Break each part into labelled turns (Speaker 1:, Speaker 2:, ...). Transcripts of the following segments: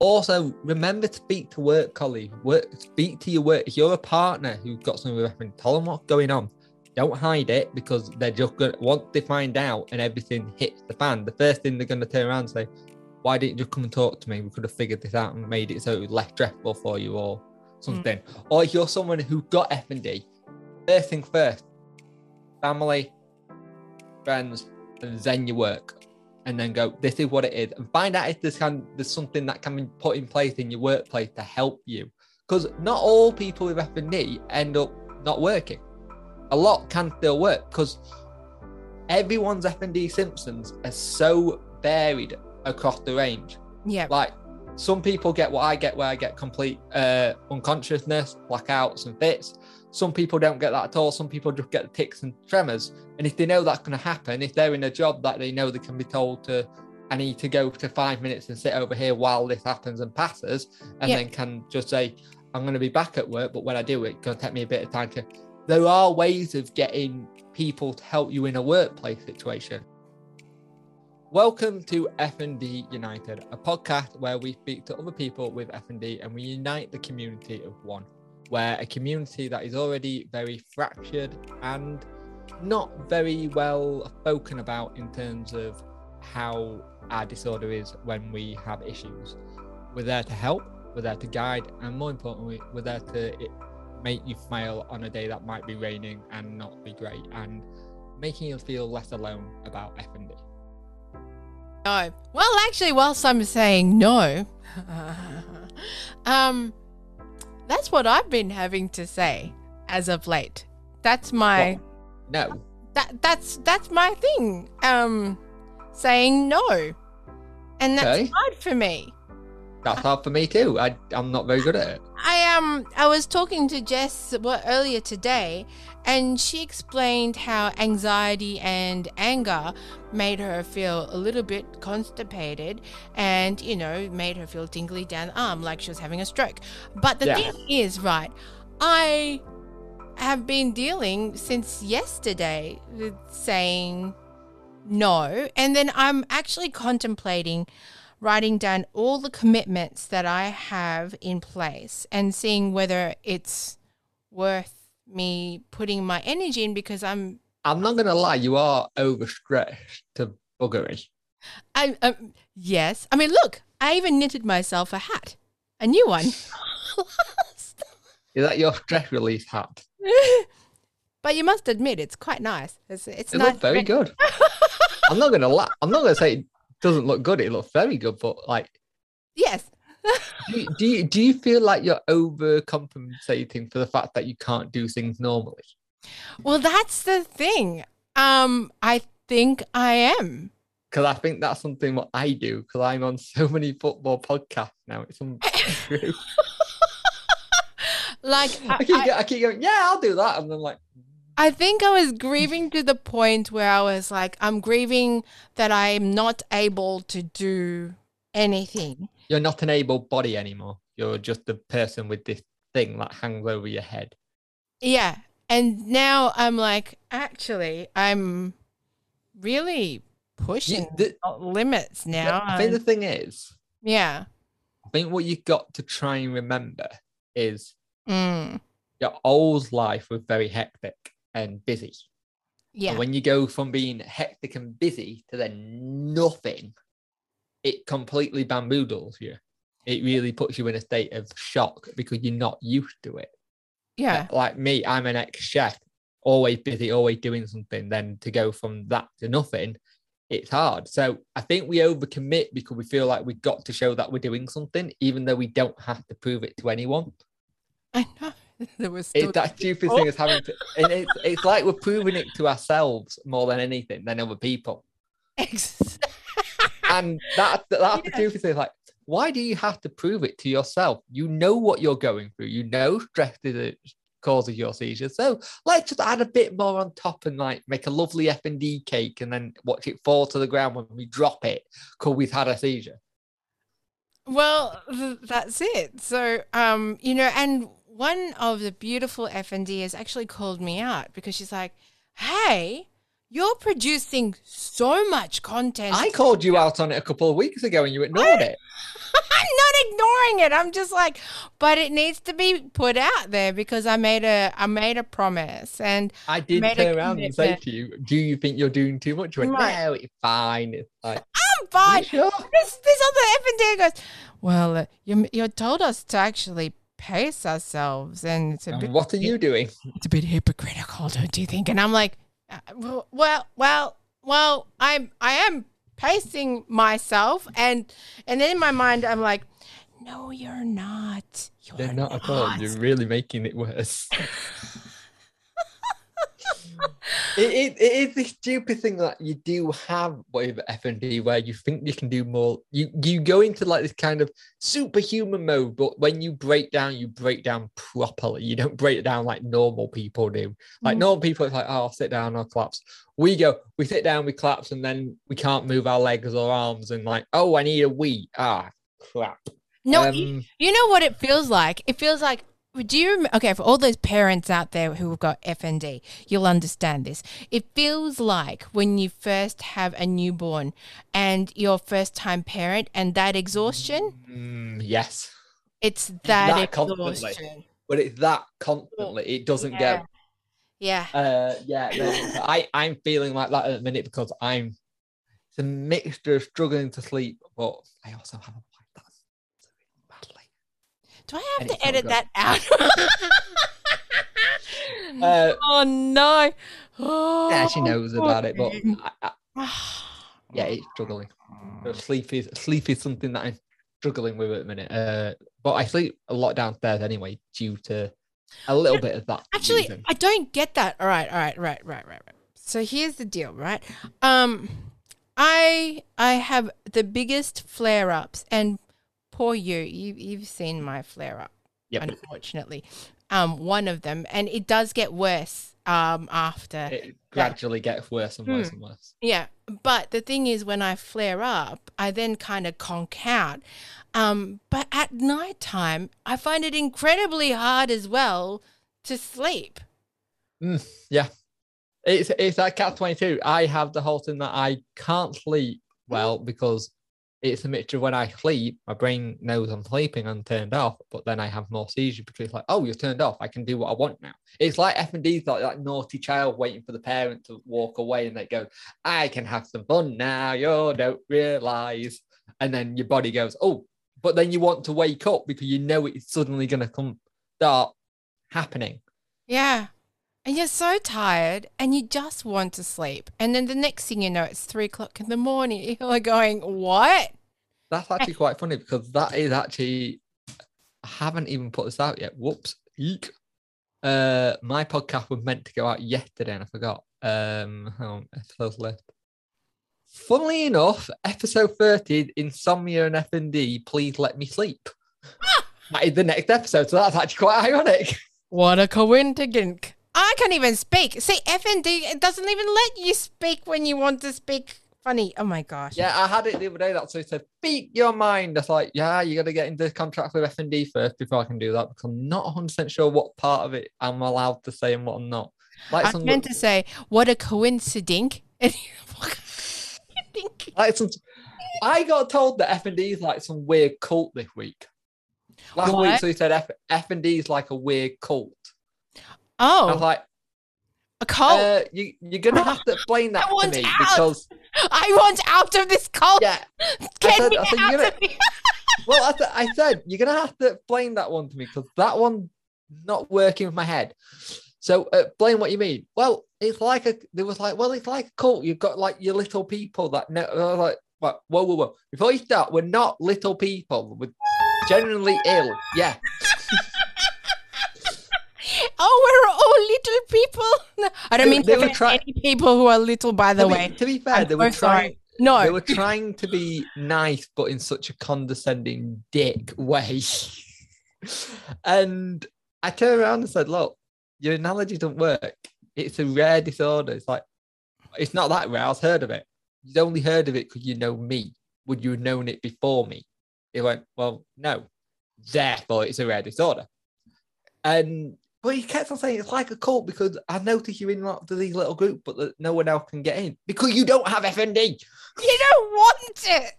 Speaker 1: Also, remember to speak to work colleagues. Work, speak to your work. If you're a partner who's got something with reference, tell them what's going on. Don't hide it because they're just going. to Once they find out and everything hits the fan, the first thing they're going to turn around and say, "Why didn't you come and talk to me? We could have figured this out and made it so it was less stressful for you, or something." Hmm. Or if you're someone who got F and D, first thing first, family, friends, and then your work, and then go. This is what it is, and find out if there's can there's something that can be put in place in your workplace to help you. Because not all people with F and D end up not working. A lot can still work because everyone's F and D symptoms are so varied across the range.
Speaker 2: Yeah.
Speaker 1: Like some people get what I get, where I get complete uh, unconsciousness, blackouts, and fits. Some people don't get that at all. Some people just get the tics and tremors. And if they know that's going to happen, if they're in a job that they know they can be told to, I need to go to five minutes and sit over here while this happens and passes, and
Speaker 2: Yeah.
Speaker 1: then can just say, I'm going to be back at work, but when I do it, it's going to take me a bit of time to. There are ways of getting people to help you in a workplace situation. Welcome to F&D United, a podcast where we speak to other people with F&D and we unite the community of one, where a community that is already very fractured and not very well spoken about in terms of how our disorder is when we have issues. We're there to help, we're there to guide, and more importantly, we're there to make you smile on a day that might be raining and not be great, and making you feel less alone about F&D.
Speaker 2: No. Well, actually, whilst I'm saying no, um, that's what I've been having to say as of late. That's my
Speaker 1: What? No.
Speaker 2: that that's that's my thing. Um, saying no, and that's
Speaker 1: Okay.
Speaker 2: hard for me.
Speaker 1: That's hard for me too. I, I'm not very good at it.
Speaker 2: I um I was talking to Jess well, earlier today, and she explained how anxiety and anger made her feel a little bit constipated, and you know made her feel tingly down the arm like she was having a stroke. But the
Speaker 1: Yeah.
Speaker 2: thing is, right, I have been dealing since yesterday with saying no, and then I'm actually contemplating writing down all the commitments that I have in place and seeing whether it's worth me putting my energy in because I'm
Speaker 1: I'm not gonna lie, you are overstretched to buggery.
Speaker 2: I um, yes. I mean, look, I even knitted myself a hat, a new one.
Speaker 1: Is that your stress relief hat?
Speaker 2: but you must admit, it's quite nice. It's, it's
Speaker 1: It
Speaker 2: nice.
Speaker 1: very good. I'm not gonna lie. I'm not gonna say doesn't look good. It looks very good, but like,
Speaker 2: Yes.
Speaker 1: do you, do you do you feel like you're overcompensating for the fact that you can't do things normally?
Speaker 2: Well, that's the thing. Um, I think I am.
Speaker 1: Because I think that's something what I do. Because I'm on so many football podcasts now. It's untrue.
Speaker 2: Like
Speaker 1: I
Speaker 2: I,
Speaker 1: keep
Speaker 2: I-
Speaker 1: I keep going. Yeah, I'll do that, and then like,
Speaker 2: I think I was grieving to the point where I was like, I'm grieving that I'm not able to do anything.
Speaker 1: you're not an able body anymore. You're just the person with this thing that hangs over your head.
Speaker 2: Yeah. And now I'm like, actually, I'm really pushing
Speaker 1: the-
Speaker 2: limits now.
Speaker 1: I think the thing is,
Speaker 2: yeah.
Speaker 1: I think what you've got to try and remember is
Speaker 2: Mm,
Speaker 1: your old life was very hectic and busy.
Speaker 2: yeah.
Speaker 1: And when you go from being hectic and busy to then nothing, it completely bamboozles you. It really puts you in a state of shock because you're not used to it.
Speaker 2: yeah.
Speaker 1: Like me, I'm an ex chef, always busy, always doing something. Then to go from that to nothing, it's hard. So I think we overcommit because we feel like we've got to show that we're doing something, even though we don't have to prove it to anyone.
Speaker 2: I know. There was still
Speaker 1: It's that stupid thing is having to, and it's, it's like we're proving it to ourselves more than anything than other people. And that that's the
Speaker 2: Yeah.
Speaker 1: stupid thing. Like, why do you have to prove it to yourself? You know what you're going through. You know stress is a cause of your seizures. So let's just add a bit more on top and like make a lovely F and D cake and then watch it fall to the ground when we drop it because we've had a seizure.
Speaker 2: Well, th- that's it. So, um, you know, and one of the beautiful F and D has actually called me out because she's like, "Hey, You're producing so much content.
Speaker 1: I called you out on it a couple of weeks ago and you ignored it.
Speaker 2: I'm not ignoring it. I'm just like, but it needs to be put out there because I made a I made a promise and
Speaker 1: I did turn around and say to you, "Do you think you're doing too much?" You went,
Speaker 2: Right.
Speaker 1: "No, it's fine." It's like,
Speaker 2: I'm fine.
Speaker 1: sure?
Speaker 2: This this other FND goes, well, uh, you you told us to actually pace ourselves, and it's a bit
Speaker 1: what are you doing?
Speaker 2: it's a bit hypocritical, don't you think? And I'm like, uh, well, well, well, well, I'm I am pacing myself, and and then in my mind, I'm like, no, you're not. You're
Speaker 1: They're not at all. You're really making it worse. it, it, it is this stupid thing that you do have with FND where you think you can do more. You you go into like this kind of superhuman mode, but when you break down, you break down properly. You don't break it down like normal people do. Like
Speaker 2: Mm.
Speaker 1: normal people, it's like, oh, I'll sit down, I'll collapse. We go, we sit down, we collapse, and then we can't move our legs or arms, and like, oh, I need a wee. Ah, crap.
Speaker 2: No, you,
Speaker 1: Um,
Speaker 2: you know what it feels like? It feels like. Do you okay for all those parents out there who have got FND? You'll understand this. It feels like when you first have a newborn and you're first time parent, and that exhaustion.
Speaker 1: mm, yes.
Speaker 2: It's that,
Speaker 1: that constantly.
Speaker 2: exhaustion.
Speaker 1: but it's that constantly. It doesn't
Speaker 2: Yeah.
Speaker 1: go.
Speaker 2: Yeah.
Speaker 1: Uh, yeah, no, I I'm feeling like that at the minute because I'm. It's a mixture of struggling to sleep, but I also have a wife that's doing badly.
Speaker 2: Do I have
Speaker 1: And
Speaker 2: to edit that out?
Speaker 1: Uh,
Speaker 2: oh no. Oh,
Speaker 1: yeah, she knows about it, but I, I, yeah, it's struggling. Sleep is sleep is something that I'm struggling with at the minute. Uh, but I sleep a lot downstairs anyway due to a little bit of that.
Speaker 2: Actually,
Speaker 1: reason.
Speaker 2: I don't get that. All right, all right, right, right, right, right. So here's the deal, right? Um, I I have the biggest flare ups, and poor you, you you've seen my flare up,
Speaker 1: Yep.
Speaker 2: unfortunately. Um, one of them, and it does get worse. Um, after
Speaker 1: it gradually gets worse and worse
Speaker 2: Hmm.
Speaker 1: and worse.
Speaker 2: Yeah, but the thing is, when I flare up, I then kind of conk out. Um, but at night time I find it incredibly hard as well to sleep.
Speaker 1: Yeah. It's it's like catch 22. I have the whole thing that I can't sleep well because it's a mixture of when I sleep, my brain knows I'm sleeping and turned off, but then I have more seizure because it's like, oh, you're turned off. I can do what I want now. It's like F and D's like that naughty child waiting for the parent to walk away and they go, I can have some fun now. You don't realize. And then your body goes, oh, but then you want to wake up because you know it's suddenly gonna come start happening.
Speaker 2: Yeah. And you're so tired and you just want to sleep. And then the next thing you know, it's three o'clock in the morning. You're going, What?
Speaker 1: That's actually quite funny because that is actually I haven't even put this out yet. Whoops. Eek. Uh my podcast was meant to go out yesterday and I forgot. Um on, episodes left. Funnily enough, episode 30, Insomnia and FND, please let me sleep. that is the next episode, so that's actually quite ironic.
Speaker 2: What a coincidence. I can't even speak. See, FND, it doesn't even let you speak when you want to speak funny. Oh my gosh.
Speaker 1: Yeah, I had it the other day. That's what it said. Speak your mind. That's like, yeah, you got to get into contract with FND first before I can do that because I'm not 100% sure what part of it I'm allowed to say and what I'm not. Like
Speaker 2: I
Speaker 1: some,
Speaker 2: meant to say, what a coincidence. And you think,
Speaker 1: like some, I got told that F and D is like some weird cult this week. Last week, so he said F F and D is like a weird cult. I was
Speaker 2: oh,
Speaker 1: like,
Speaker 2: a cult.
Speaker 1: uh, you you're gonna have to explain that to me
Speaker 2: out.
Speaker 1: because
Speaker 2: I want out of this cult.
Speaker 1: yeah.
Speaker 2: Get
Speaker 1: said-
Speaker 2: me out
Speaker 1: you're
Speaker 2: of here.
Speaker 1: Well, I, th- I said you're gonna have to explain that one to me because that one not working with my head. So uh, explain what you mean. Well, it's like a. There was like, well, it's like a cult. You've got like your little people that know. I was like, what? Whoa, whoa, whoa! Before you start, we're not little people. We're generally ill. Yeah,
Speaker 2: Oh, we're all little people. I don't mean
Speaker 1: they
Speaker 2: to
Speaker 1: were try-
Speaker 2: any people who are little, by the
Speaker 1: to,
Speaker 2: way.
Speaker 1: be, to be fair,
Speaker 2: I'm
Speaker 1: they were trying.
Speaker 2: No,
Speaker 1: They were trying to be nice, but in such a condescending dick way. and I turned around and said, "Look, your analogy doesn't work. It's a rare disorder. It's like it's not that rare. I've heard of it. You'd only heard of it because you know me. Would you have known it before me?" He went, "Well, no. Therefore, it's a rare disorder." And But he kept on saying it's like a cult because I noticed you're in of these little group, but that no one else can get in because you don't have FND.
Speaker 2: You don't want it.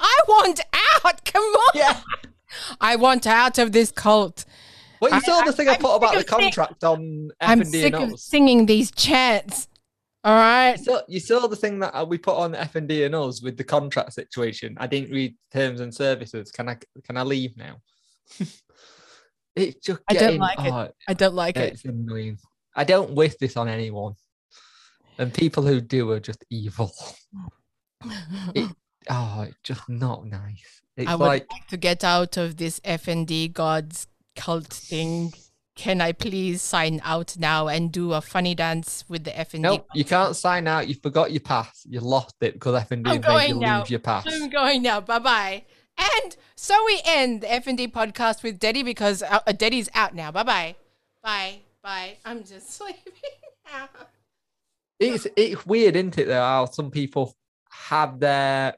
Speaker 2: I want out. Come on.
Speaker 1: Yeah.
Speaker 2: I want out of this cult.
Speaker 1: Well, you
Speaker 2: I-
Speaker 1: saw the
Speaker 2: I-
Speaker 1: thing I,
Speaker 2: I'm
Speaker 1: put about the contract on
Speaker 2: I'm sick
Speaker 1: and
Speaker 2: of
Speaker 1: us.
Speaker 2: singing these chants. All right.
Speaker 1: You saw, you saw the thing that uh, we put on FND and us with the contract situation. I didn't read terms and services. Can I can I leave now? it's just
Speaker 2: I don't like it.
Speaker 1: oh,
Speaker 2: I don't like it.
Speaker 1: It's annoying. I don't wish this on anyone. And people who do are just evil. It, oh, it's just not nice. It's
Speaker 2: I would
Speaker 1: like,
Speaker 2: like to get out of this FND gods cult thing. Can I please sign out now and do a funny dance with the FND?
Speaker 1: no, you can't sign out. You forgot your pass. You lost it because FND
Speaker 2: I'm
Speaker 1: made you
Speaker 2: now.
Speaker 1: lose your pass.
Speaker 2: I'm going now. Bye bye. And so we end the FND podcast with Daddy because uh, uh, Daddy's out now. Bye bye. Bye bye. I'm just sleeping now.
Speaker 1: It's it's weird, isn't it? Though how some people have their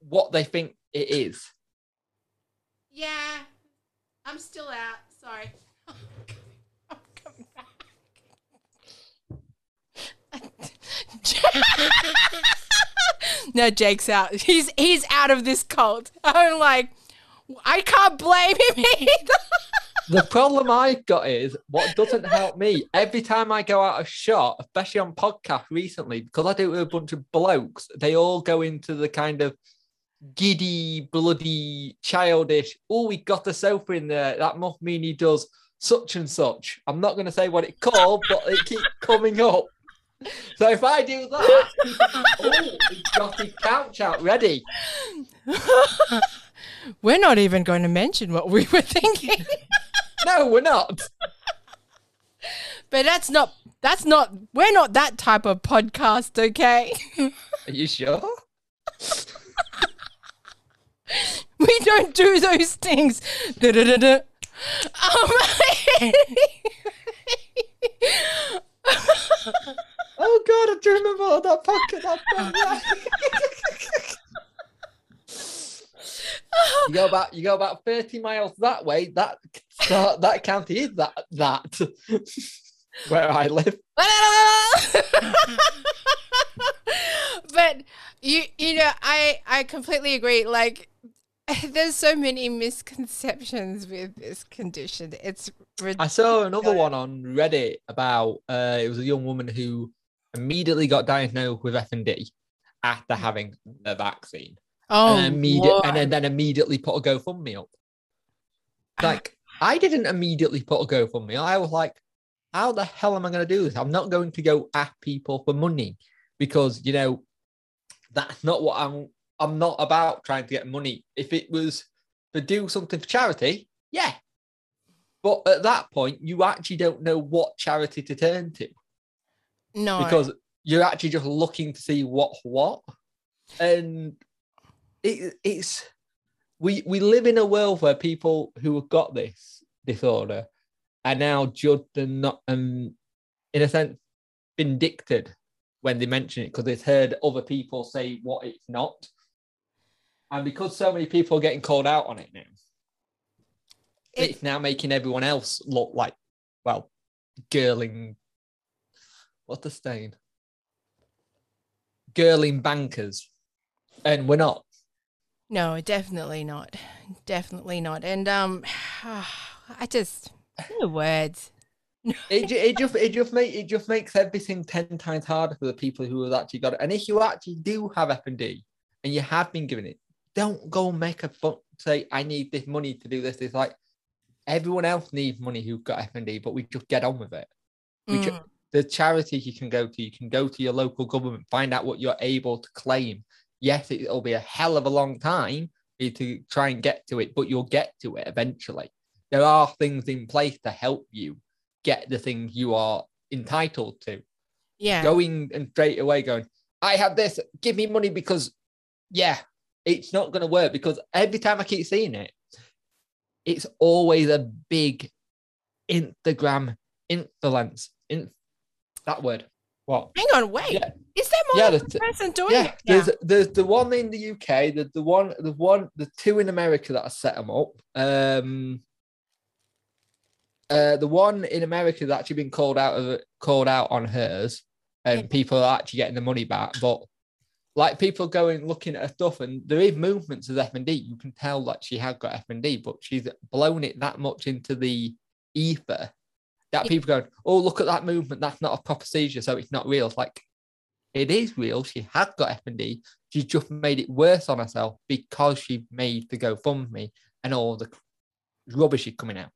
Speaker 1: what they think it is.
Speaker 2: Yeah, I'm still out. Sorry. I'm coming back. no, Jake's out. He's he's out of this cult. I'm like, I can't blame him either.
Speaker 1: The problem I've got is what doesn't help me. Every time I go out of shot, especially on podcast recently, because I do it with a bunch of blokes, they all go into the kind of giddy, bloody, childish. Oh, we got a sofa in there. That must mean he does such and such. I'm not going to say what it called, but it keeps coming up. So if I do that, oh, he's got his couch out ready.
Speaker 2: We're not even going to mention what we were thinking.
Speaker 1: No, we're not.
Speaker 2: But that's not that's not we're not that type of podcast, okay?
Speaker 1: Are you sure?
Speaker 2: we don't do those things. Da-da-da-da. Um,
Speaker 1: Oh God, I do remember all that pocket. That pocket. you go about you go about thirty miles that way. That that, that county is that that where I live.
Speaker 2: but you you know I I completely agree like there's so many misconceptions with this condition. It's
Speaker 1: I saw another one on Reddit about uh, it was a young woman who immediately got diagnosed with FND after having the vaccine,
Speaker 2: oh
Speaker 1: and, immediate, and then, then immediately put a GoFundMe up. Ah. Like I didn't immediately put a GoFundMe. I was like, how the hell am I going to do this? I'm not going to go at people for money because you know that's not what I'm. I'm not about trying to get money. If it was to do something for charity, yeah. But at that point, you actually don't know what charity to turn to
Speaker 2: no
Speaker 1: because you're actually just looking to see what what, and it, it's we we live in a world where people who have got this disorder are now judged and not um in a sense vindicted when they mention it because they've heard other people say what it's not, and because so many people are getting called out on it now,
Speaker 2: It-
Speaker 1: it's now making everyone else look like well, girling. What's the stain? Girling bankers, and we're not.
Speaker 2: no definitely not definitely not and um I just no words
Speaker 1: It, it just it just make it just makes everything ten times harder for the people who have actually got it. And if you actually do have F and D and you have been given it, don't go make a fun say I need this money to do this. It's like everyone else needs money who've got F and D, but we just get on with it. We
Speaker 2: Mm.
Speaker 1: The charities you can go to, you can go to your local government, find out what you're able to claim. Yes, it'll be a hell of a long time for you to try and get to it, but you'll get to it eventually. There are things in place to help you get the things you are entitled to.
Speaker 2: yeah
Speaker 1: Going and straight away going, I have this, give me money because, yeah, it's not going to work because every time I keep seeing it, it's always a big Instagram influence. In that word. What?
Speaker 2: hang on wait
Speaker 1: Yeah.
Speaker 2: is there more
Speaker 1: Yeah,
Speaker 2: than
Speaker 1: the-
Speaker 2: person doing
Speaker 1: Yeah,
Speaker 2: it
Speaker 1: there's there's the one in the UK, the the one the one the two in America that I set them up. Um, Uh, the one in America has actually been called out of called out on hers, and
Speaker 2: Yeah.
Speaker 1: people are actually getting the money back. But like people going looking at her stuff, and there is movements of F and D. You can tell that she had got F and D, but she's blown it that much into the ether that
Speaker 2: Yeah.
Speaker 1: people going, "Oh, look at that movement. That's not a proper seizure, so it's not real." It's like it is real. She had got F and D. She just made it worse on herself because she made the GoFundMe and all the rubbish is coming out.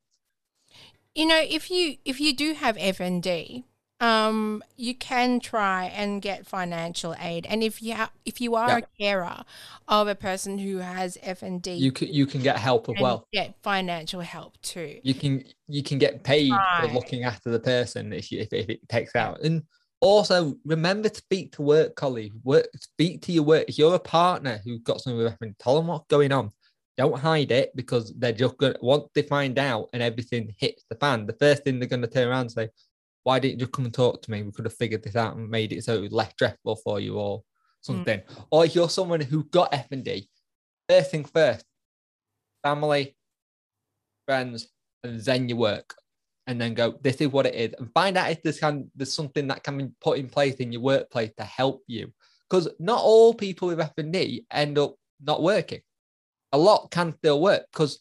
Speaker 2: You know, if you if you do have FND, um, you can try and get financial aid. And if you ha- if you are
Speaker 1: Yeah.
Speaker 2: a carer of a person who has FND,
Speaker 1: You can you can get help as well.
Speaker 2: get financial help too.
Speaker 1: You can you can get paid
Speaker 2: Right.
Speaker 1: for looking after the person if you, if, if it takes out. And also remember to speak to work colleagues. Work speak to your work. If you're a partner who's got something with reference, tell them what's going on. Don't hide it because they're just gonna once they find out and everything hits the fan, the first thing they're gonna turn around and say, Why didn't you come and talk to me? We could have figured this out and made it so it was less stressful for you or something. Or if you're someone who got F and D, first thing first, family, friends, and then your work. And then go, this is what it is. And find out if there's, can, there's something that can be put in place in your workplace to help you. Because not all people with F&D end up not working. A lot can still work because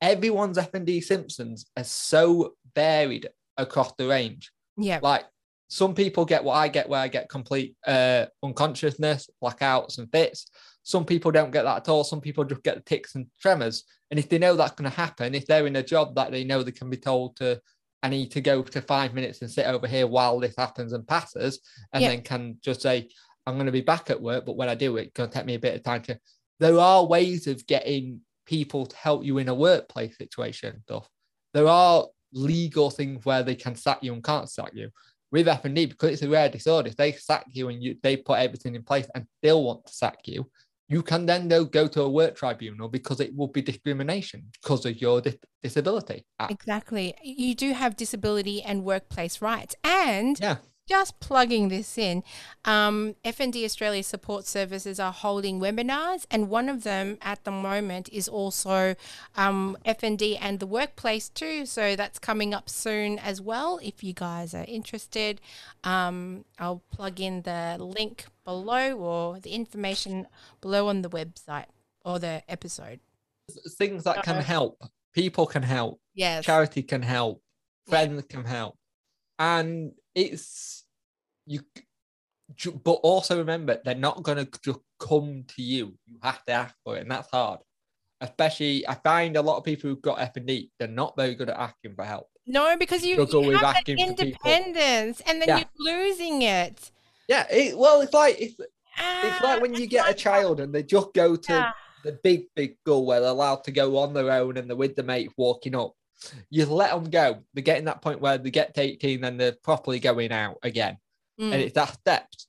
Speaker 1: everyone's F&D symptoms are so varied across the range.
Speaker 2: Yeah.
Speaker 1: Like some people get what I get, where I get complete uh, unconsciousness, blackouts, and fits. Some people don't get that at all. Some people just get the tics and tremors. And if they know that's going to happen, if they're in a job that they know they can be told to, I need to go to five minutes and sit over here while this happens and passes, and
Speaker 2: Yeah.
Speaker 1: then can just say, I'm going to be back at work, but when I do it, it's going to take me a bit of time to. There are ways of getting people to help you in a workplace situation stuff. There are legal things where they can sack you and can't sack you. With F and D, because it's a rare disorder, if they sack you and you they put everything in place and still want to sack you, you can then go, go to a work tribunal because it will be discrimination because of your dis- disability. Ah,
Speaker 2: Exactly. You do have disability and workplace rights. And
Speaker 1: Yeah.
Speaker 2: Just plugging this in, um, FND Australia Support Services are holding webinars, and one of them at the moment is also um, FND and the workplace too. So that's coming up soon as well. If you guys are interested, um, I'll plug in the link below or the information below on the website or the episode.
Speaker 1: Things that can help. People can help.
Speaker 2: Yes.
Speaker 1: charity can help friends can help and it's you but also remember they're not going to just come to you you have to ask for it and that's hard especially i find a lot of people who've got f&d they're not very good at asking for help
Speaker 2: No, because you,
Speaker 1: Struggle
Speaker 2: you have that
Speaker 1: asking for people.
Speaker 2: independence, and then
Speaker 1: Yeah.
Speaker 2: you're losing it.
Speaker 1: yeah it, well it's like it's, it's like ah, when you get a child and they just go to
Speaker 2: Yeah.
Speaker 1: the big big goal where they're allowed to go on their own and they're with the mate walking up you let them go they're getting that point where they get to 18 and they're properly going out again
Speaker 2: Mm,
Speaker 1: and it's that steps.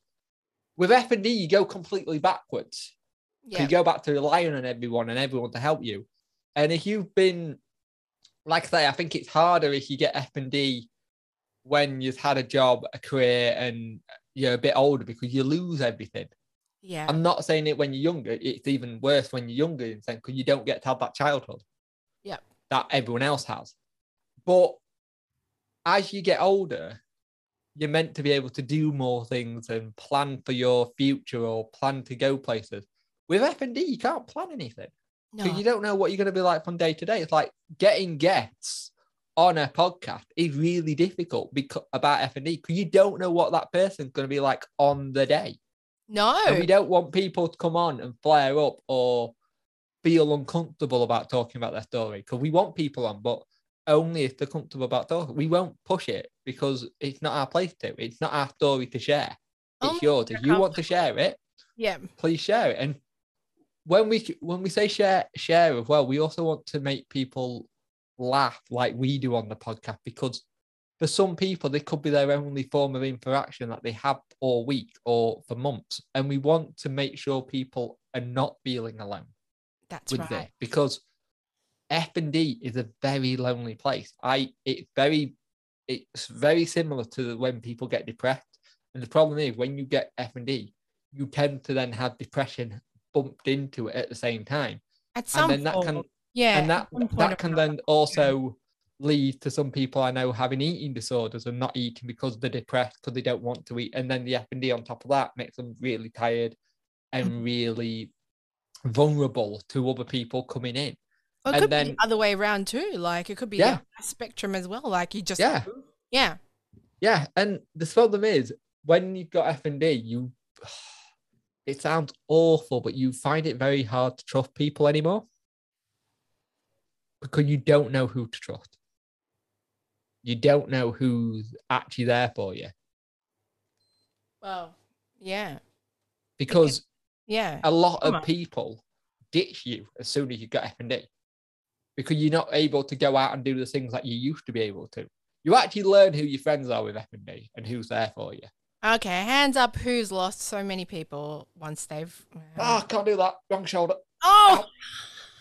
Speaker 1: With F and D, you go completely backwards.
Speaker 2: yeah.
Speaker 1: You go back to relying on everyone and everyone to help you. And if you've been, like I say, I think it's harder if you get F and D when you've had a job, a career, and you're a bit older because you lose everything.
Speaker 2: yeah.
Speaker 1: I'm not saying it when you're younger. It's even worse when you're younger in sense because you don't get to have that childhood.
Speaker 2: Yep.
Speaker 1: That everyone else has. But as you get older, you're meant to be able to do more things and plan for your future or plan to go places. With F and D, you can't plan anything
Speaker 2: no.
Speaker 1: because you don't know what you're going to be like from day to day. It's like getting guests on a podcast is really difficult because about F and D because you don't know what that person's going to be like on the day.
Speaker 2: no.
Speaker 1: And we don't want people to come on and flare up or feel uncomfortable about talking about their story because we want people on, but only if they're comfortable about talking. We won't push it because it's not our place to. It's not our story to share. It's
Speaker 2: Only
Speaker 1: yours.
Speaker 2: if
Speaker 1: you want to share it,
Speaker 2: yeah.
Speaker 1: please share it. And when we when we say share share as well, we also want to make people laugh like we do on the podcast because for some people they could be their only form of interaction that they have all week or for months, and we want to make sure people are not feeling alone
Speaker 2: That's
Speaker 1: with
Speaker 2: right.
Speaker 1: it because F and D is a very lonely place. I it's very it's very similar to when people get depressed. And the problem is when you get F and D, you tend to then have depression bumped into it at the same time.
Speaker 2: At some
Speaker 1: and then that
Speaker 2: point,
Speaker 1: can
Speaker 2: yeah.
Speaker 1: and that
Speaker 2: at some point
Speaker 1: that can then also lead to some people I know having eating disorders and not eating because they're depressed because they don't want to eat. And then the F and D on top of that makes them really tired and
Speaker 2: Mm-hmm.
Speaker 1: really vulnerable to other people coming in.
Speaker 2: Or it
Speaker 1: And
Speaker 2: could be the other way around too. Like it could be
Speaker 1: Yeah.
Speaker 2: a spectrum as well. Like you just
Speaker 1: Yeah.
Speaker 2: yeah.
Speaker 1: Yeah, and the problem is when you've got F and D, you it sounds awful, but you find it very hard to trust people anymore because you don't know who to trust. You don't know who's actually there for you
Speaker 2: Well, yeah,
Speaker 1: because
Speaker 2: yeah.
Speaker 1: a lot
Speaker 2: Come
Speaker 1: of
Speaker 2: on.
Speaker 1: people ditch you as soon as you get F and D because you're not able to go out and do the things that you used to be able to. You actually learn who your friends are with F and D and who's there for you.
Speaker 2: Okay, hands up. Who's lost so many people once they've?
Speaker 1: Oh, can't do that. Wrong shoulder.
Speaker 2: oh,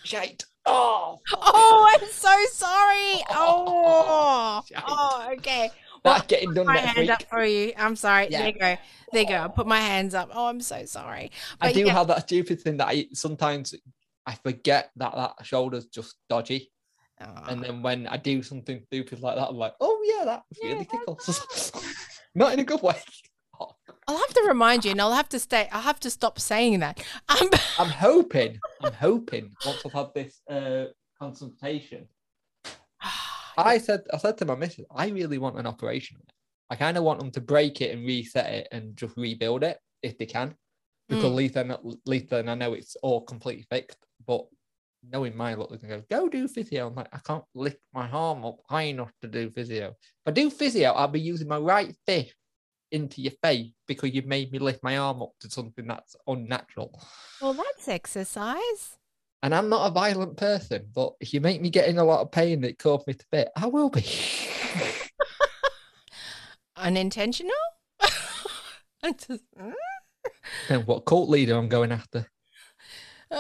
Speaker 1: Shite. Oh,
Speaker 2: oh! I'm so sorry. Oh, oh,
Speaker 1: Shite.
Speaker 2: oh. Okay. Well,
Speaker 1: getting done
Speaker 2: my hand
Speaker 1: week.
Speaker 2: up for you. I'm sorry.
Speaker 1: Yeah.
Speaker 2: There you go. There you go. I put my hands up. Oh, I'm so sorry.
Speaker 1: I do
Speaker 2: yeah.
Speaker 1: have that stupid thing that I sometimes I forget that that shoulder's just dodgy,
Speaker 2: Oh.
Speaker 1: and then when I do something stupid like that, I'm like, oh yeah, that really
Speaker 2: that-
Speaker 1: tickles. Not in a good way. Oh,
Speaker 2: I'll have to remind you, and I'll have to stay. I'll have to stop saying that. Um,
Speaker 1: I'm hoping. I'm hoping once I've had this uh, consultation. I said I said to my missus, I really want an operation. I kind of want them to break it and reset it and just rebuild it if they can, because
Speaker 2: Mm.
Speaker 1: at least then least then I know it's all completely fixed. But knowing my look, they can go go do physio. I'm like, I can't lift my arm up high enough to do physio. If I do physio, I'll be using my right fist into your face because you've made me lift my arm up to something that's unnatural.
Speaker 2: well, that's exercise.
Speaker 1: And I'm not a violent person, but if you make me get in a lot of pain that cause me to bit, I will be.
Speaker 2: Unintentional. Just- mm.
Speaker 1: and what cult leader I'm going after?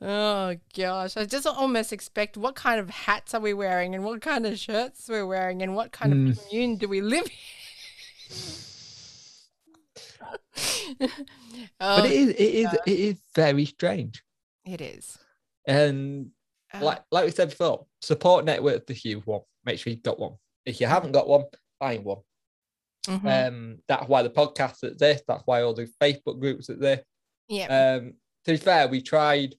Speaker 2: oh gosh, I just almost expect what kind of hats are we wearing and what kind of shirts we're wearing and what kind
Speaker 1: Mm.
Speaker 2: of commune do we live in? Oh,
Speaker 1: but it is, it is, it is very strange.
Speaker 2: it is.
Speaker 1: And
Speaker 2: Uh,
Speaker 1: like, like we said before, support network the huge one. Make sure you've got one. If you haven't got one, find one.
Speaker 2: mhm.
Speaker 1: Um, that's why the podcast is this. That's why all the Facebook groups are there.
Speaker 2: yeah.
Speaker 1: Um, to be fair, we tried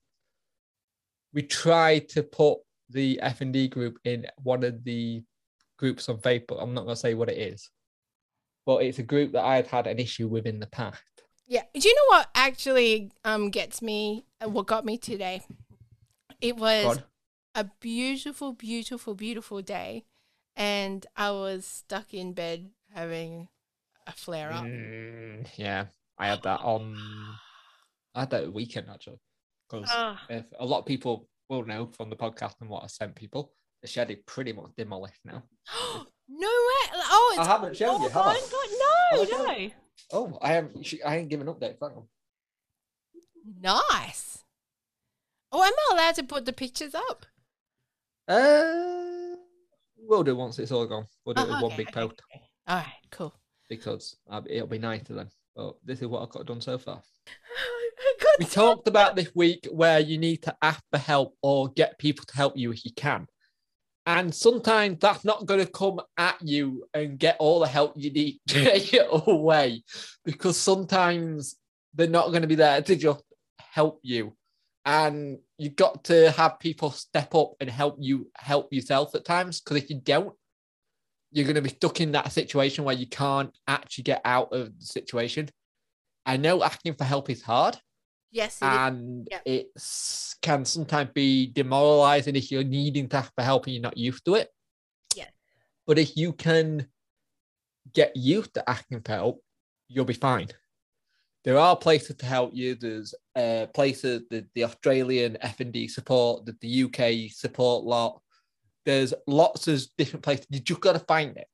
Speaker 1: we tried to put the F and D group in one of the groups on Facebook. I'm not gonna say what it is, but it's a group that I've had an issue with in the past.
Speaker 2: Yeah. Do you know what actually um gets me? uh, What got me today? It was a beautiful, beautiful, beautiful day, and I was stuck in bed having a flare up.
Speaker 1: Mm, yeah, I had that on. I had that weekend actually, because
Speaker 2: Ah,
Speaker 1: if a lot of people will know from the podcast and what I sent people, the shed is pretty much demolished now.
Speaker 2: no way! Oh, it's
Speaker 1: I haven't shown you,
Speaker 2: oh,
Speaker 1: have I? I
Speaker 2: God, no,
Speaker 1: shown
Speaker 2: no.
Speaker 1: Oh, I haven't. I ain't given updates. Hang on.
Speaker 2: Nice. Oh, am I allowed to put the pictures up?
Speaker 1: Uh, we'll do once it's all gone. We'll do it
Speaker 2: Oh,
Speaker 1: with one big
Speaker 2: okay,
Speaker 1: post
Speaker 2: okay. All right, cool.
Speaker 1: because uh, it'll be nicer then. But this is what I've got done so far. We talked about this week where you need to ask for help or get people to help you if you can. And sometimes that's not going to come at you and get all the help you need straight away because sometimes they're not going to be there to just help you. And you've got to have people step up and help you help yourself at times because if you don't, you're going to be stuck in that situation where you can't actually get out of the situation. I know asking for help is hard
Speaker 2: Yes, it
Speaker 1: and
Speaker 2: Yeah.
Speaker 1: it can sometimes be demoralizing if you're needing to ask for help and you're not used to it.
Speaker 2: Yeah.
Speaker 1: But if you can get used to asking for help, you'll be fine. There are places to help you. There's uh, places the, the Australian F and D support, the, the UK support lot. There's lots of different places. You just got to find it.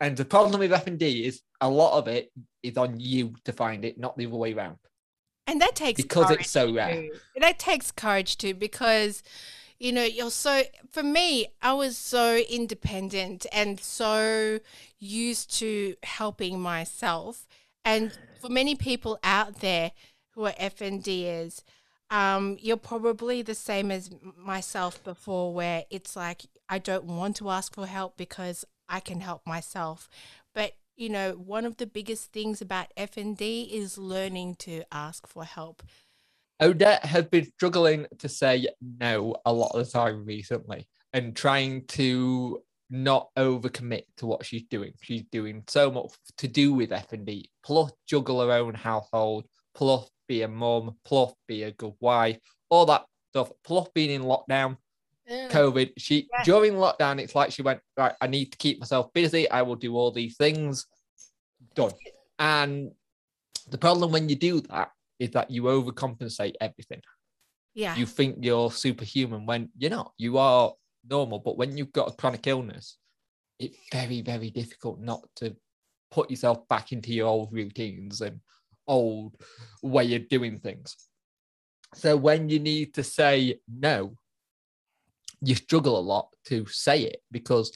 Speaker 1: And the problem with F and D is a lot of it is on you to find it, not the other way around.
Speaker 2: And that takes
Speaker 1: Because
Speaker 2: courage
Speaker 1: it's so rare.
Speaker 2: too. That takes courage too, because you know you're so. For me, I was so independent and so used to helping myself. And for many people out there who are FNDers, um, you're probably the same as myself before, where it's like I don't want to ask for help because I can help myself. But you know, one of the biggest things about FND is learning to ask for help.
Speaker 1: Odette has been struggling to say no a lot of the time recently and trying to not overcommit to what she's doing. She's doing so much to do with F&D, plus juggle her own household, plus be a mum, plus be a good wife, all that stuff, plus being in lockdown, COVID. She
Speaker 2: Yeah.
Speaker 1: during lockdown, it's like she went, right, I need to keep myself busy. I will do all these things. Done. And the problem when you do that is that you overcompensate everything
Speaker 2: Yeah.
Speaker 1: you think you're superhuman when you're not. You are normal, but when you've got a chronic illness, it's very, very difficult not to put yourself back into your old routines and old way of doing things. So when you need to say no, you struggle a lot to say it because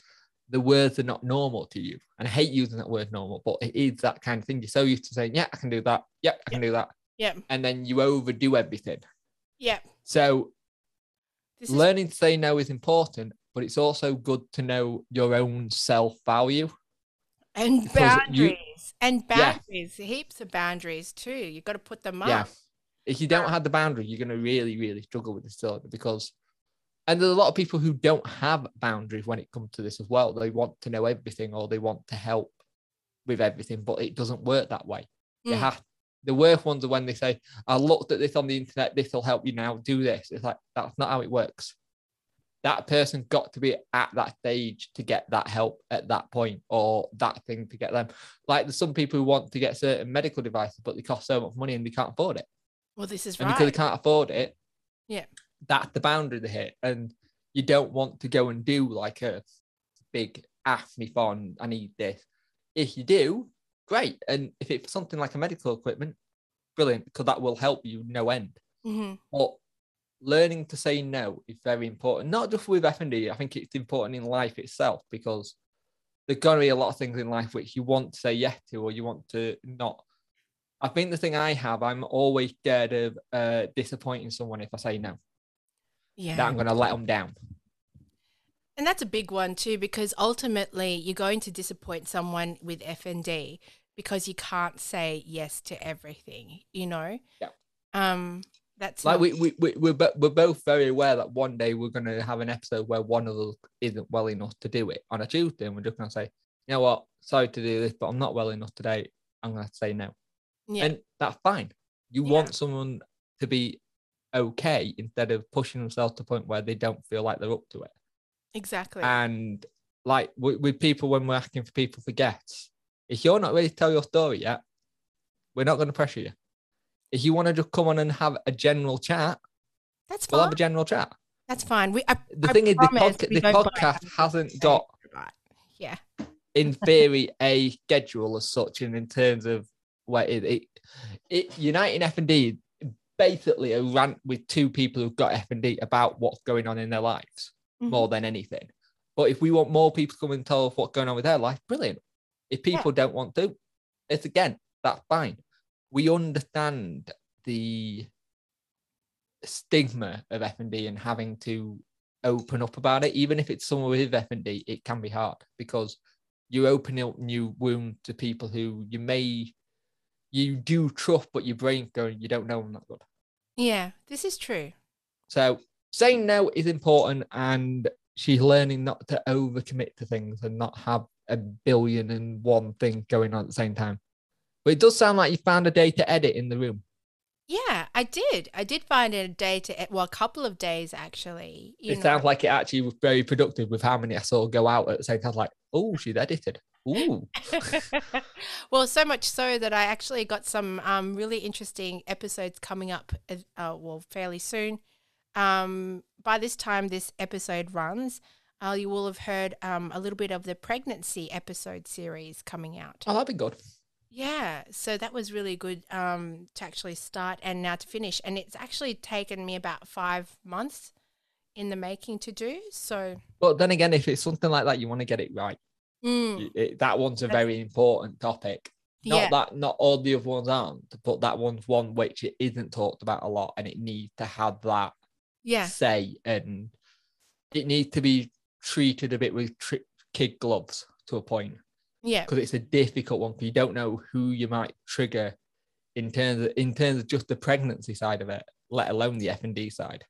Speaker 1: the words are not normal to you. And I hate using that word normal, but it is that kind of thing. You're so used to saying, Yeah, I can do that. Yep, I can do that.
Speaker 2: Yep.
Speaker 1: And then you overdo everything.
Speaker 2: Yeah.
Speaker 1: So
Speaker 2: This is
Speaker 1: learning to say no is important, but it's also good to know your own self value.
Speaker 2: and
Speaker 1: because you-
Speaker 2: boundaries and
Speaker 1: Yeah.
Speaker 2: boundaries, heaps of boundaries too. You've got to put them up. Yeah.
Speaker 1: If you don't have the boundary, you're going to really, really struggle with this disorder because, and there's a lot of people who don't have boundaries when it comes to this as well. They want to know everything or they want to help with everything, but it doesn't work that way. You
Speaker 2: Mm.
Speaker 1: have the worst ones are when they say, I looked at this on the internet, this will help you now, do this. It's like, that's not how it works. That person got to be at that stage to get that help at that point or that thing to get them. Like there's some people who want to get certain medical devices, but they cost so much money and they can't afford it.
Speaker 2: Well, this is
Speaker 1: And because they can't afford it,
Speaker 2: Yeah.
Speaker 1: That's the boundary they hit. And you don't want to go and do like a big ask me for I need this. If you do, great. And if it's something like a medical equipment, brilliant, because that will help you no end.
Speaker 2: hmm
Speaker 1: But learning to say no is very important, not just with F&D. I think it's important in life itself because there's going to be a lot of things in life which you want to say yes to or you want to not. I think the thing I have, I'm always scared of uh, disappointing someone if I say no,
Speaker 2: Yeah.
Speaker 1: that I'm going to let them down.
Speaker 2: And that's a big one too, because ultimately you're going to disappoint someone with F and D because you can't say yes to everything. You know.
Speaker 1: Yeah.
Speaker 2: Um. That's
Speaker 1: Like
Speaker 2: not-
Speaker 1: we, we, we, we're, we're both very aware that one day we're going to have an episode where one of us isn't well enough to do it on a Tuesday. And we're just going to say, you know what, sorry to do this, but I'm not well enough today. I'm going to say no.
Speaker 2: yeah.
Speaker 1: and that's fine. You
Speaker 2: Yeah.
Speaker 1: want someone to be okay instead of pushing themselves to the point where they don't feel like they're up to it.
Speaker 2: exactly.
Speaker 1: And like with, with people, when we're asking for people for guests, if you're not ready to tell your story yet, we're not going to pressure you. If you want to just come on and have a general chat,
Speaker 2: that's
Speaker 1: we'll
Speaker 2: fine.
Speaker 1: have a general chat.
Speaker 2: that's fine. We. I,
Speaker 1: The
Speaker 2: I
Speaker 1: thing is, the, podca- the podcast hasn't got,
Speaker 2: Right. Yeah.
Speaker 1: in theory, a schedule as such, and in terms of where it, it, it Uniting F and D basically a rant with two people who've got F and D about what's going on in their lives
Speaker 2: Mhm.
Speaker 1: more than anything. But if we want more people to come and tell us what's going on with their life, brilliant. If
Speaker 2: Yeah.
Speaker 1: people don't want to, it's again that's fine. We understand the stigma of F and D and having to open up about it, even if it's someone with F and D, it can be hard because you open up new wound to people who you may you do trust, but your brain's going, you don't know them that good.
Speaker 2: Yeah. This is true.
Speaker 1: So saying no is important, and she's learning not to overcommit to things and not have a billion and one thing going on at the same time. But it does sound like you found a day to edit in the room.
Speaker 2: Yeah, I did. I did find a day to, well, a couple of days actually.
Speaker 1: It
Speaker 2: know.
Speaker 1: sounds like it actually was very productive with how many I saw go out at the same time. Like, oh, she's edited. Ooh,
Speaker 2: well, so much so that I actually got some um, really interesting episodes coming up, uh, uh, well, fairly soon. Um, by this time this episode runs, uh, you will have heard um, a little bit of the pregnancy episode series coming out.
Speaker 1: oh, that'd be good.
Speaker 2: Yeah, so that was really good um, to actually start and now to finish. And it's actually taken me about five months in the making to do. So,
Speaker 1: But then again, if it's something like that, you want to get it right.
Speaker 2: Mm,
Speaker 1: it- that one's a very important topic. Not
Speaker 2: yeah,
Speaker 1: that not all the other ones aren't, but that one's one which it isn't talked about a lot, and it needs to have that
Speaker 2: yeah,
Speaker 1: say, and it needs to be treated a bit with tri- kid gloves to a point.
Speaker 2: Yeah,
Speaker 1: because it's a difficult one because you don't know who you might trigger in terms of in terms of just the pregnancy side of it, let alone the F and D side.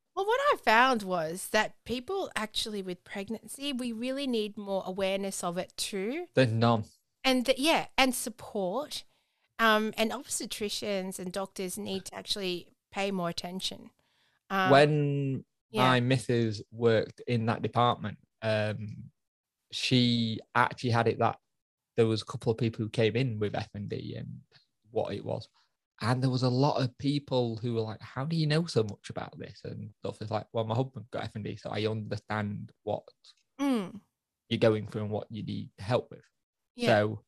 Speaker 2: Well, what I found was that people actually with pregnancy, we really need more awareness of it too.
Speaker 1: None.
Speaker 2: And th- yeah, and support. Um, and obstetricians and doctors need to actually pay more attention. Um,
Speaker 1: when
Speaker 2: yeah.
Speaker 1: my missus worked in that department, um, she actually had it that there was a couple of people who came in with FND and what it was, and there was a lot of people who were like, "How do you know so much about this?" and stuff. It's like, well, my husband got F and D, so I understand what
Speaker 2: Mm,
Speaker 1: you're going through and what you need help with.
Speaker 2: yeah,
Speaker 1: So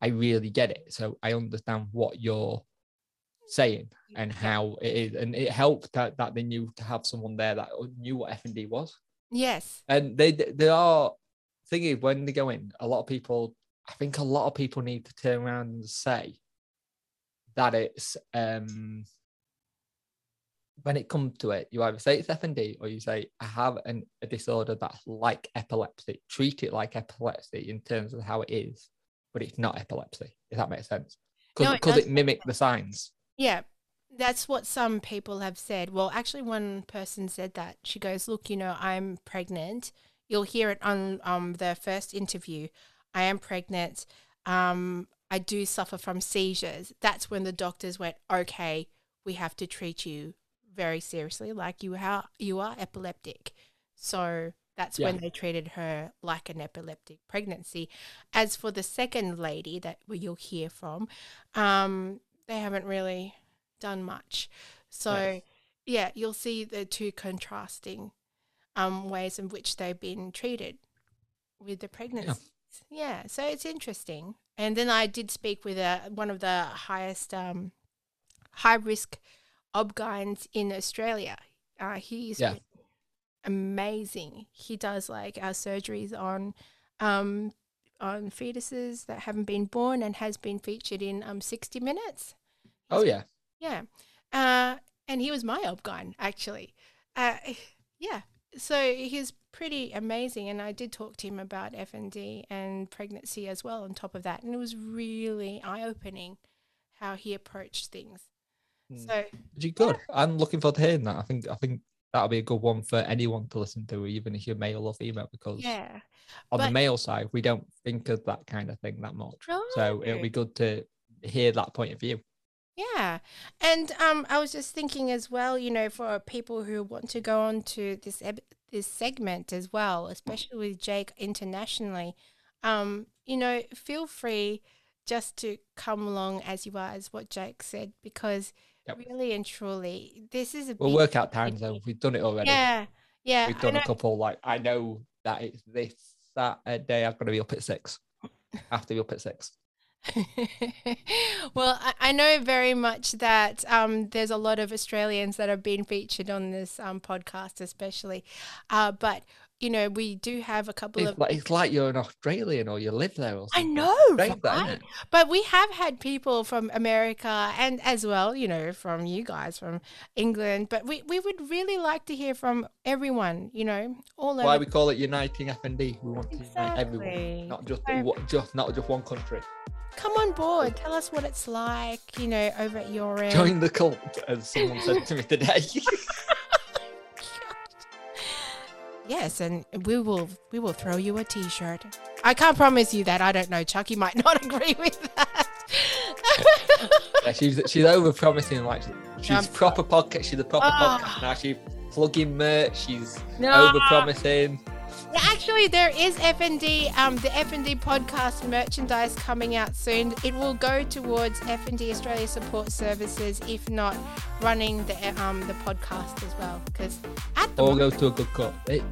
Speaker 1: I really get it. So I understand what you're saying and how it is, and it helped that, that they knew to have someone there that knew what F and D was.
Speaker 2: yes,
Speaker 1: And they they are thinking when they go in, a lot of people. I think a lot of people need to turn around and say that it's um when it comes to it, you either say it's FND or you say I have an, a disorder that's like epilepsy. Treat it like epilepsy in terms of how it is, but it's not epilepsy. If that makes sense,
Speaker 2: No,
Speaker 1: because
Speaker 2: it
Speaker 1: it, mimic the signs.
Speaker 2: yeah. That's what some people have said. Well, actually, one person said that. She goes, "Look, you know, I'm pregnant. You'll hear it on um the first interview. I am pregnant. Um, I do suffer from seizures. That's when the doctors went, okay, we have to treat you very seriously, like you are you are epileptic. So that's when they treated her like an epileptic pregnancy. As for the second lady that you'll hear from, um, they haven't really done much. So
Speaker 1: Yes.
Speaker 2: yeah, you'll see the two contrasting um, ways in which they've been treated with the pregnancies. Yeah. so it's interesting. And then I did speak with uh, one of the highest um, high risk obgyns in Australia. Uh, he's
Speaker 1: Yeah.
Speaker 2: amazing. He does like our surgeries on um, on fetuses that haven't been born and has been featured in um, 60 Minutes.
Speaker 1: Oh yeah,
Speaker 2: Yeah. Uh, and he was my obgyn, actually. Uh, yeah. So he's pretty amazing. And I did talk to him about FND and pregnancy as well on top of that. And it was really eye opening how he approached things.
Speaker 1: Mm.
Speaker 2: So,
Speaker 1: good. I'm looking forward to hearing that. I think I think that'll be a good one for anyone to listen to, even if you're male or female, because
Speaker 2: yeah.
Speaker 1: on the male side, we don't think of that kind of thing that much. So it'll be good to hear that point of view.
Speaker 2: Yeah. And um, I was just thinking as well, you know, for people who want to go on to this this segment as well, especially with Jake internationally, um, you know, feel free just to come along as you are, as what Jake said, because
Speaker 1: Yep.
Speaker 2: really and truly, this is a
Speaker 1: We'll work out time
Speaker 2: opportunity.
Speaker 1: zones. We've done it already.
Speaker 2: Yeah. Yeah.
Speaker 1: We've done a couple. Like I know that it's this Saturday. I've got to be up at six. Have to be up at six.
Speaker 2: well, I, I know very much that um, there's a lot of Australians that have been featured on this um, podcast, especially. Uh, but, you know, we do have a couple
Speaker 1: It's
Speaker 2: of.
Speaker 1: like, it's like you're an Australian or you live there or
Speaker 2: I know,
Speaker 1: Strange that,
Speaker 2: right? But we have had people from America and as well, you know, from you guys from England. But we, we would really like to hear from everyone, you know, all over
Speaker 1: Why
Speaker 2: over.
Speaker 1: we call it Uniting FND. We want to unite everyone, not just
Speaker 2: So-
Speaker 1: just not just one country.
Speaker 2: Come on board. Tell us what it's like, you know, over at your end.
Speaker 1: Join the cult, as someone said to me today.
Speaker 2: Yes, and we will we will throw you a T-shirt. I can't promise you that. I don't know. Chucky might not agree with that.
Speaker 1: Yeah, she's she's over promising like she's
Speaker 2: I'm
Speaker 1: proper podcast. She's a proper
Speaker 2: Ah.
Speaker 1: podcast now. She's plugging merch. She's
Speaker 2: No.
Speaker 1: over promising.
Speaker 2: Actually, there is FND, um, the FND podcast merchandise coming out soon. It will go towards FND Australia Support Services, if not running the um the podcast as well. Because at the
Speaker 1: Or
Speaker 2: moment,
Speaker 1: go to a good cause. It,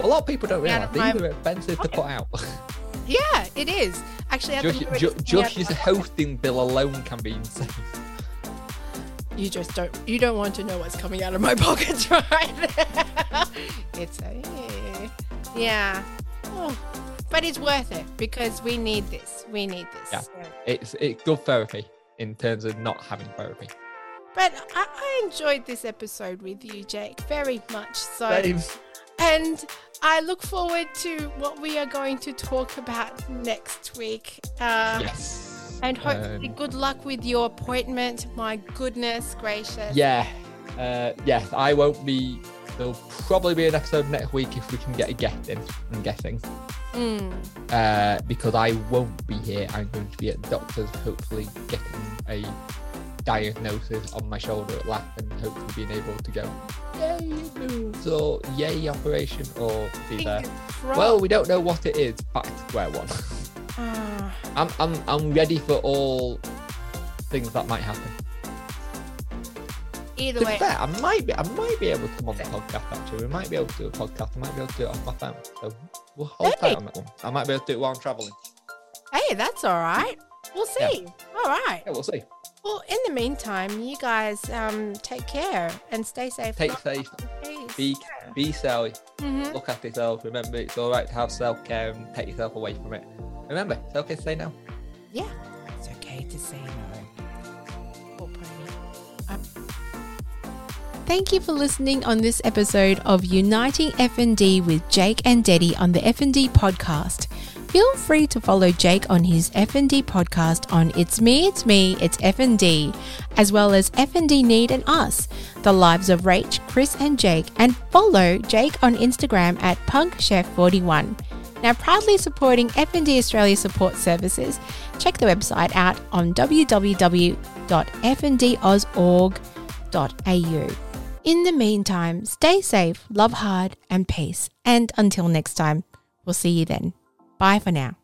Speaker 1: a lot of people don't
Speaker 2: my-
Speaker 1: these are expensive to put out.
Speaker 2: yeah, it is actually at the
Speaker 1: just
Speaker 2: moment,
Speaker 1: ju-
Speaker 2: it's
Speaker 1: just his hosting bill alone can be insane.
Speaker 2: You just don't. You don't want to know what's coming out of my pockets, right? it's a yeah. Oh, but it's worth it because we need this. We need this.
Speaker 1: Yeah.
Speaker 2: So-
Speaker 1: It's it's good therapy in terms of not having therapy.
Speaker 2: But I, I enjoyed this episode with you, Jake, very much so.
Speaker 1: Same.
Speaker 2: And I look forward to what we are going to talk about next week. Uh,
Speaker 1: Yes.
Speaker 2: And hopefully,
Speaker 1: Um,
Speaker 2: good luck with your appointment. My goodness gracious.
Speaker 1: Yeah. Uh, yes, I won't be. There'll probably be an episode next week if we can get a guest in. I'm guessing.
Speaker 2: Mm.
Speaker 1: Uh, because I won't be here. I'm going to be at the doctor's, hopefully getting a diagnosis on my shoulder at last, and hopefully being able to go, yay, moves, or yay, operation, or either.
Speaker 2: Fingers crossed.
Speaker 1: Well, we don't know what it is. Back to square one.
Speaker 2: Ah,
Speaker 1: I'm, I'm, I'm ready for all things that might happen.
Speaker 2: Either
Speaker 1: To
Speaker 2: way,
Speaker 1: fair, I might be, I might be able to come on the podcast. Actually, we might be able to do a podcast. I might be able to do it off my phone. So we'll hold
Speaker 2: Hey.
Speaker 1: tight on that one. I might be able to do it while I'm traveling.
Speaker 2: hey, that's all right. We'll
Speaker 1: Yeah.
Speaker 2: see. All right.
Speaker 1: Yeah, we'll see.
Speaker 2: Well, in the meantime, you guys um, take care and stay safe.
Speaker 1: Take safe. Be, be silly.
Speaker 2: hmm
Speaker 1: Look after yourself. Remember, it's all right to have self care and take yourself away from it. Remember, it's okay to say no.
Speaker 2: Yeah, it's okay to say no. Thank you for listening on this episode of Uniting FND with Jake and Deddy on the FND podcast. Feel free to follow Jake on his FND podcast on It's Me, It's Me, It's FND, as well as FND NEAD and Us, the lives of Rach, Chris and Jake, and follow Jake on Instagram at punkchef41. Now, proudly supporting FND Australia Support Services, check the website out on www.fndozorg.au. In the meantime, stay safe, love hard, and peace. And until next time, we'll see you then. Bye for now.